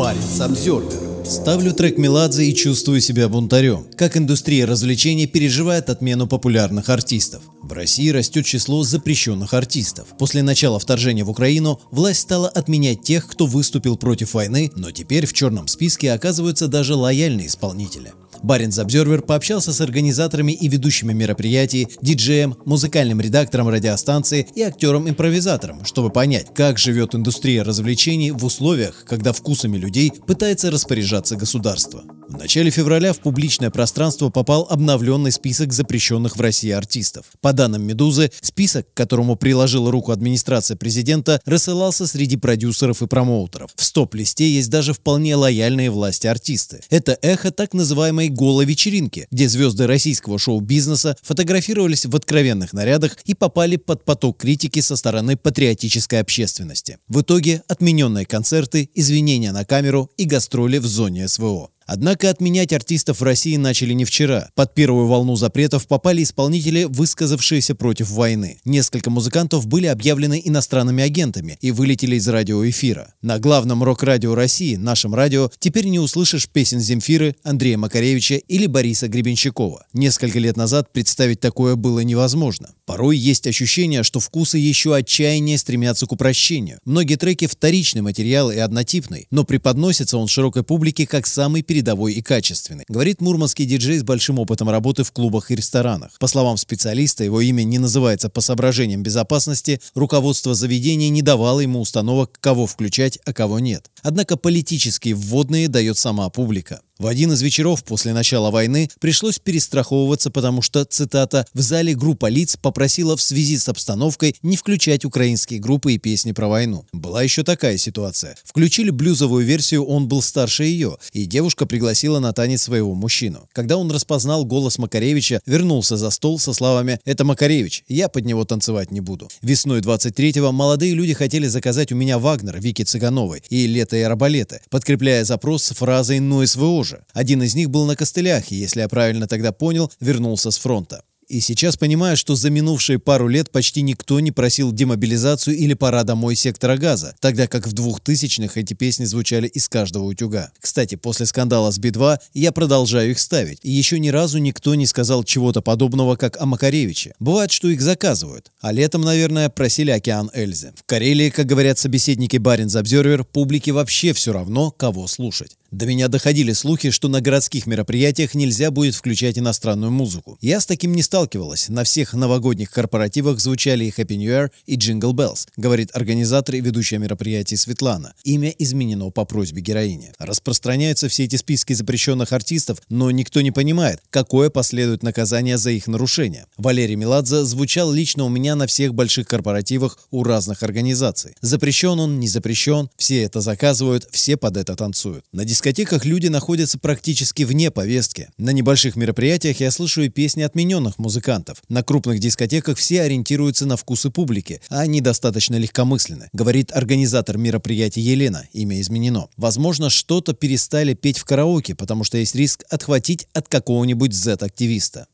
Баренц Обзервер. Ставлю трек Меладзе и чувствую себя бунтарем. Как индустрия развлечений переживает отмену популярных артистов. В России растет число запрещенных артистов. После начала вторжения в Украину власть стала отменять тех, кто выступил против войны, но теперь в черном списке оказываются даже лояльные исполнители. Баринс Обзервер пообщался с организаторами и ведущими мероприятий, диджеем, музыкальным редактором радиостанции и актером-импровизатором, чтобы понять, как живет индустрия развлечений в условиях, когда вкусами людей пытается распоряжаться государство. В начале февраля в публичное пространство попал обновленный список запрещенных в России артистов. По данным «Медузы», список, к которому приложила руку администрация президента, рассылался среди продюсеров и промоутеров. В стоп-листе есть даже вполне лояльные власти артисты. Это эхо так называемой голой вечеринки, где звезды российского шоу-бизнеса фотографировались в откровенных нарядах и попали под поток критики со стороны патриотической общественности. В итоге отмененные концерты, извинения на камеру и гастроли в зоне СВО. Однако отменять артистов в России начали не вчера. Под первую волну запретов попали исполнители, высказавшиеся против войны. Несколько музыкантов были объявлены иностранными агентами и вылетели из радиоэфира. На главном рок-радио России, нашем радио, теперь не услышишь песен Земфиры, Андрея Макаревича или Бориса Гребенщикова. Несколько лет назад представить такое было невозможно. Порой есть ощущение, что вкусы еще отчаяннее стремятся к упрощению. Многие треки вторичный материал и однотипный, но преподносится он широкой публике как самый передовой передовой и качественный, говорит мурманский диджей с большим опытом работы в клубах и ресторанах. По словам специалиста, его имя не называется по соображениям безопасности, руководство заведения не давало ему установок, кого включать, а кого нет. Однако политические вводные дает сама публика. В один из вечеров после начала войны пришлось перестраховываться, потому что, цитата, «в зале группа лиц попросила в связи с обстановкой не включать украинские группы и песни про войну». Была еще такая ситуация. Включили блюзовую версию «Он был старше ее», и девушка пригласила на танец своего мужчину. Когда он распознал голос Макаревича, вернулся за стол со словами «Это Макаревич, я под него танцевать не буду». Весной 23-го молодые люди хотели заказать у меня Вагнер Вики Цыгановой и Лето и Арбалеты, подкрепляя запрос фразой «Ну СВО же». Один из них был на костылях и, если я правильно тогда понял, вернулся с фронта и сейчас понимаю, что за минувшие пару лет почти никто не просил демобилизацию или пора домой сектора газа, тогда как в 2000-х эти песни звучали из каждого утюга. Кстати, после скандала с Би-2 я продолжаю их ставить, и еще ни разу никто не сказал чего-то подобного, как о Макаревиче. Бывает, что их заказывают, а летом, наверное, просили «Океан Эльзы». В Карелии, как говорят собеседники Баринс Обзервер, публике вообще все равно, кого слушать. До меня доходили слухи, что на городских мероприятиях нельзя будет включать иностранную музыку. Я с таким не сталкивалась. На всех новогодних корпоративах звучали и Happy New Year, и Jingle Bells, говорит организатор и ведущая мероприятия Светлана. Имя изменено по просьбе героини. Распространяются все эти списки запрещенных артистов, но никто не понимает, какое последует наказание за их нарушение. Валерий Меладзе звучал лично у меня на всех больших корпоративах у разных организаций. Запрещен он, не запрещен, все это заказывают, все под это танцуют. На дискотеках люди находятся практически вне повестки. На небольших мероприятиях я слышу и песни отмененных музыкантов. На крупных дискотеках все ориентируются на вкусы публики, а они достаточно легкомысленны, говорит организатор мероприятия Елена, имя изменено. Возможно, что-то перестали петь в караоке, потому что есть риск отхватить от какого-нибудь Z-активиста.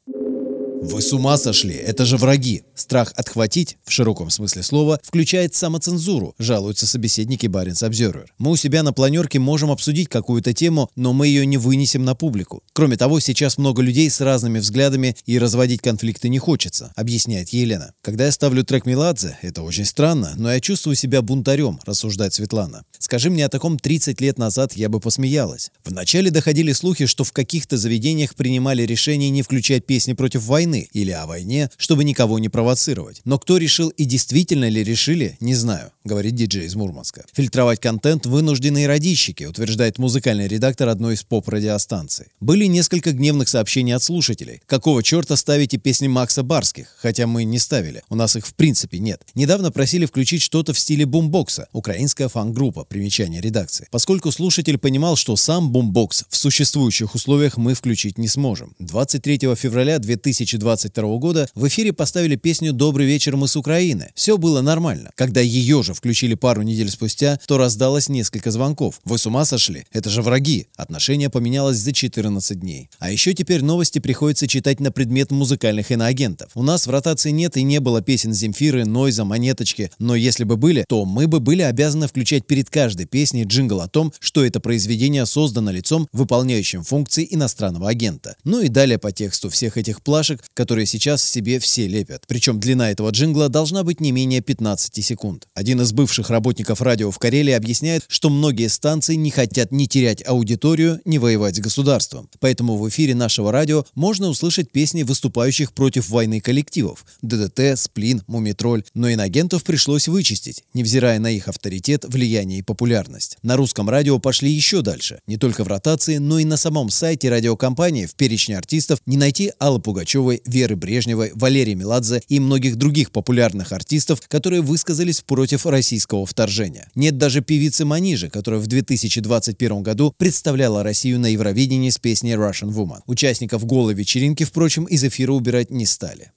Вы с ума сошли? Это же враги. Страх отхватить, в широком смысле слова, включает самоцензуру, жалуются собеседники Баренц Обзервер. Мы у себя на планерке можем обсудить какую-то тему, но мы ее не вынесем на публику. Кроме того, сейчас много людей с разными взглядами и разводить конфликты не хочется, объясняет Елена. Когда я ставлю трек Меладзе, это очень странно, но я чувствую себя бунтарем, рассуждает Светлана. Скажи мне о таком 30 лет назад, я бы посмеялась. Вначале доходили слухи, что в каких-то заведениях принимали решение не включать песни против войны, войны или о войне, чтобы никого не провоцировать. Но кто решил и действительно ли решили, не знаю, говорит диджей из Мурманска. Фильтровать контент вынужденные радищики, утверждает музыкальный редактор одной из поп-радиостанций. Были несколько гневных сообщений от слушателей. Какого черта ставите песни Макса Барских? Хотя мы не ставили. У нас их в принципе нет. Недавно просили включить что-то в стиле бумбокса. Украинская фан-группа. Примечание редакции. Поскольку слушатель понимал, что сам бумбокс в существующих условиях мы включить не сможем. 23 февраля 2000 2022 года в эфире поставили песню «Добрый вечер, мы с Украины». Все было нормально. Когда ее же включили пару недель спустя, то раздалось несколько звонков. Вы с ума сошли? Это же враги. Отношение поменялось за 14 дней. А еще теперь новости приходится читать на предмет музыкальных иноагентов. У нас в ротации нет и не было песен Земфиры, Нойза, Монеточки, но если бы были, то мы бы были обязаны включать перед каждой песней джингл о том, что это произведение создано лицом, выполняющим функции иностранного агента. Ну и далее по тексту всех этих плашек, которые сейчас себе все лепят. Причем длина этого джингла должна быть не менее 15 секунд. Один из бывших работников радио в Карелии объясняет, что многие станции не хотят ни терять аудиторию, ни воевать с государством. Поэтому в эфире нашего радио можно услышать песни выступающих против войны коллективов – ДДТ, Сплин, Мумитроль. Но инагентов пришлось вычистить, невзирая на их авторитет, влияние и популярность. На русском радио пошли еще дальше. Не только в ротации, но и на самом сайте радиокомпании в перечне артистов не найти Аллы Пугачевой, Веры Брежневой, Валерии Меладзе и многих других популярных артистов, которые высказались против российского вторжения. Нет даже певицы Манижи, которая в 2021 году представляла Россию на Евровидении с песней Russian Woman. Участников голой вечеринки, впрочем, из эфира убирать не стали.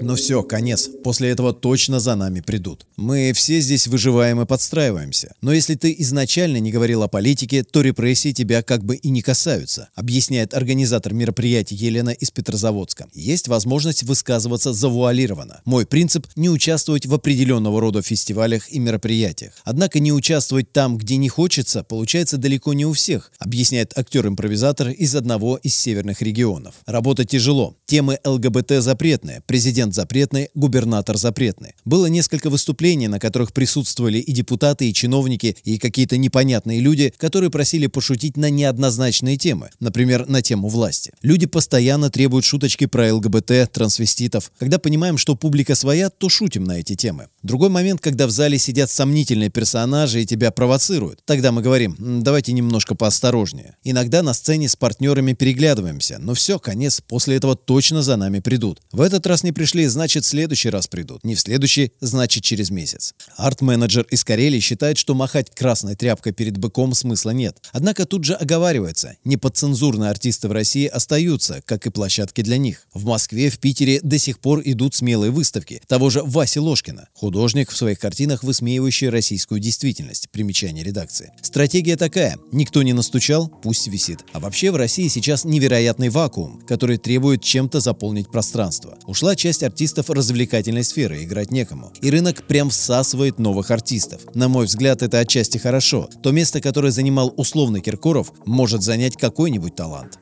Но все, конец. После этого точно за нами придут. Мы все здесь выживаем и подстраиваемся. Но если ты изначально не говорил о политике, то репрессии тебя как бы и не касаются, объясняет организатор мероприятия Елена из Петрозаводска. Есть возможность высказываться завуалированно. Мой принцип – не участвовать в определенного рода фестивалях и мероприятиях. Однако не участвовать там, где не хочется, получается далеко не у всех, объясняет актер-импровизатор из одного из северных регионов. Работа тяжело. Темы ЛГБТ запретные. Президент президент запретный, губернатор запретный. Было несколько выступлений, на которых присутствовали и депутаты, и чиновники, и какие-то непонятные люди, которые просили пошутить на неоднозначные темы, например, на тему власти. Люди постоянно требуют шуточки про ЛГБТ, трансвеститов. Когда понимаем, что публика своя, то шутим на эти темы. Другой момент, когда в зале сидят сомнительные персонажи и тебя провоцируют. Тогда мы говорим, давайте немножко поосторожнее. Иногда на сцене с партнерами переглядываемся, но все, конец, после этого точно за нами придут. В этот раз не пришли пришли, значит, в следующий раз придут. Не в следующий, значит, через месяц. Арт-менеджер из Карелии считает, что махать красной тряпкой перед быком смысла нет. Однако тут же оговаривается, неподцензурные артисты в России остаются, как и площадки для них. В Москве, в Питере до сих пор идут смелые выставки. Того же Васи Ложкина, художник в своих картинах, высмеивающий российскую действительность. Примечание редакции. Стратегия такая. Никто не настучал, пусть висит. А вообще в России сейчас невероятный вакуум, который требует чем-то заполнить пространство. Ушла часть артистов развлекательной сферы, играть некому. И рынок прям всасывает новых артистов. На мой взгляд, это отчасти хорошо. То место, которое занимал условный Киркоров, может занять какой-нибудь талант.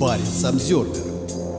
Парень Самсервер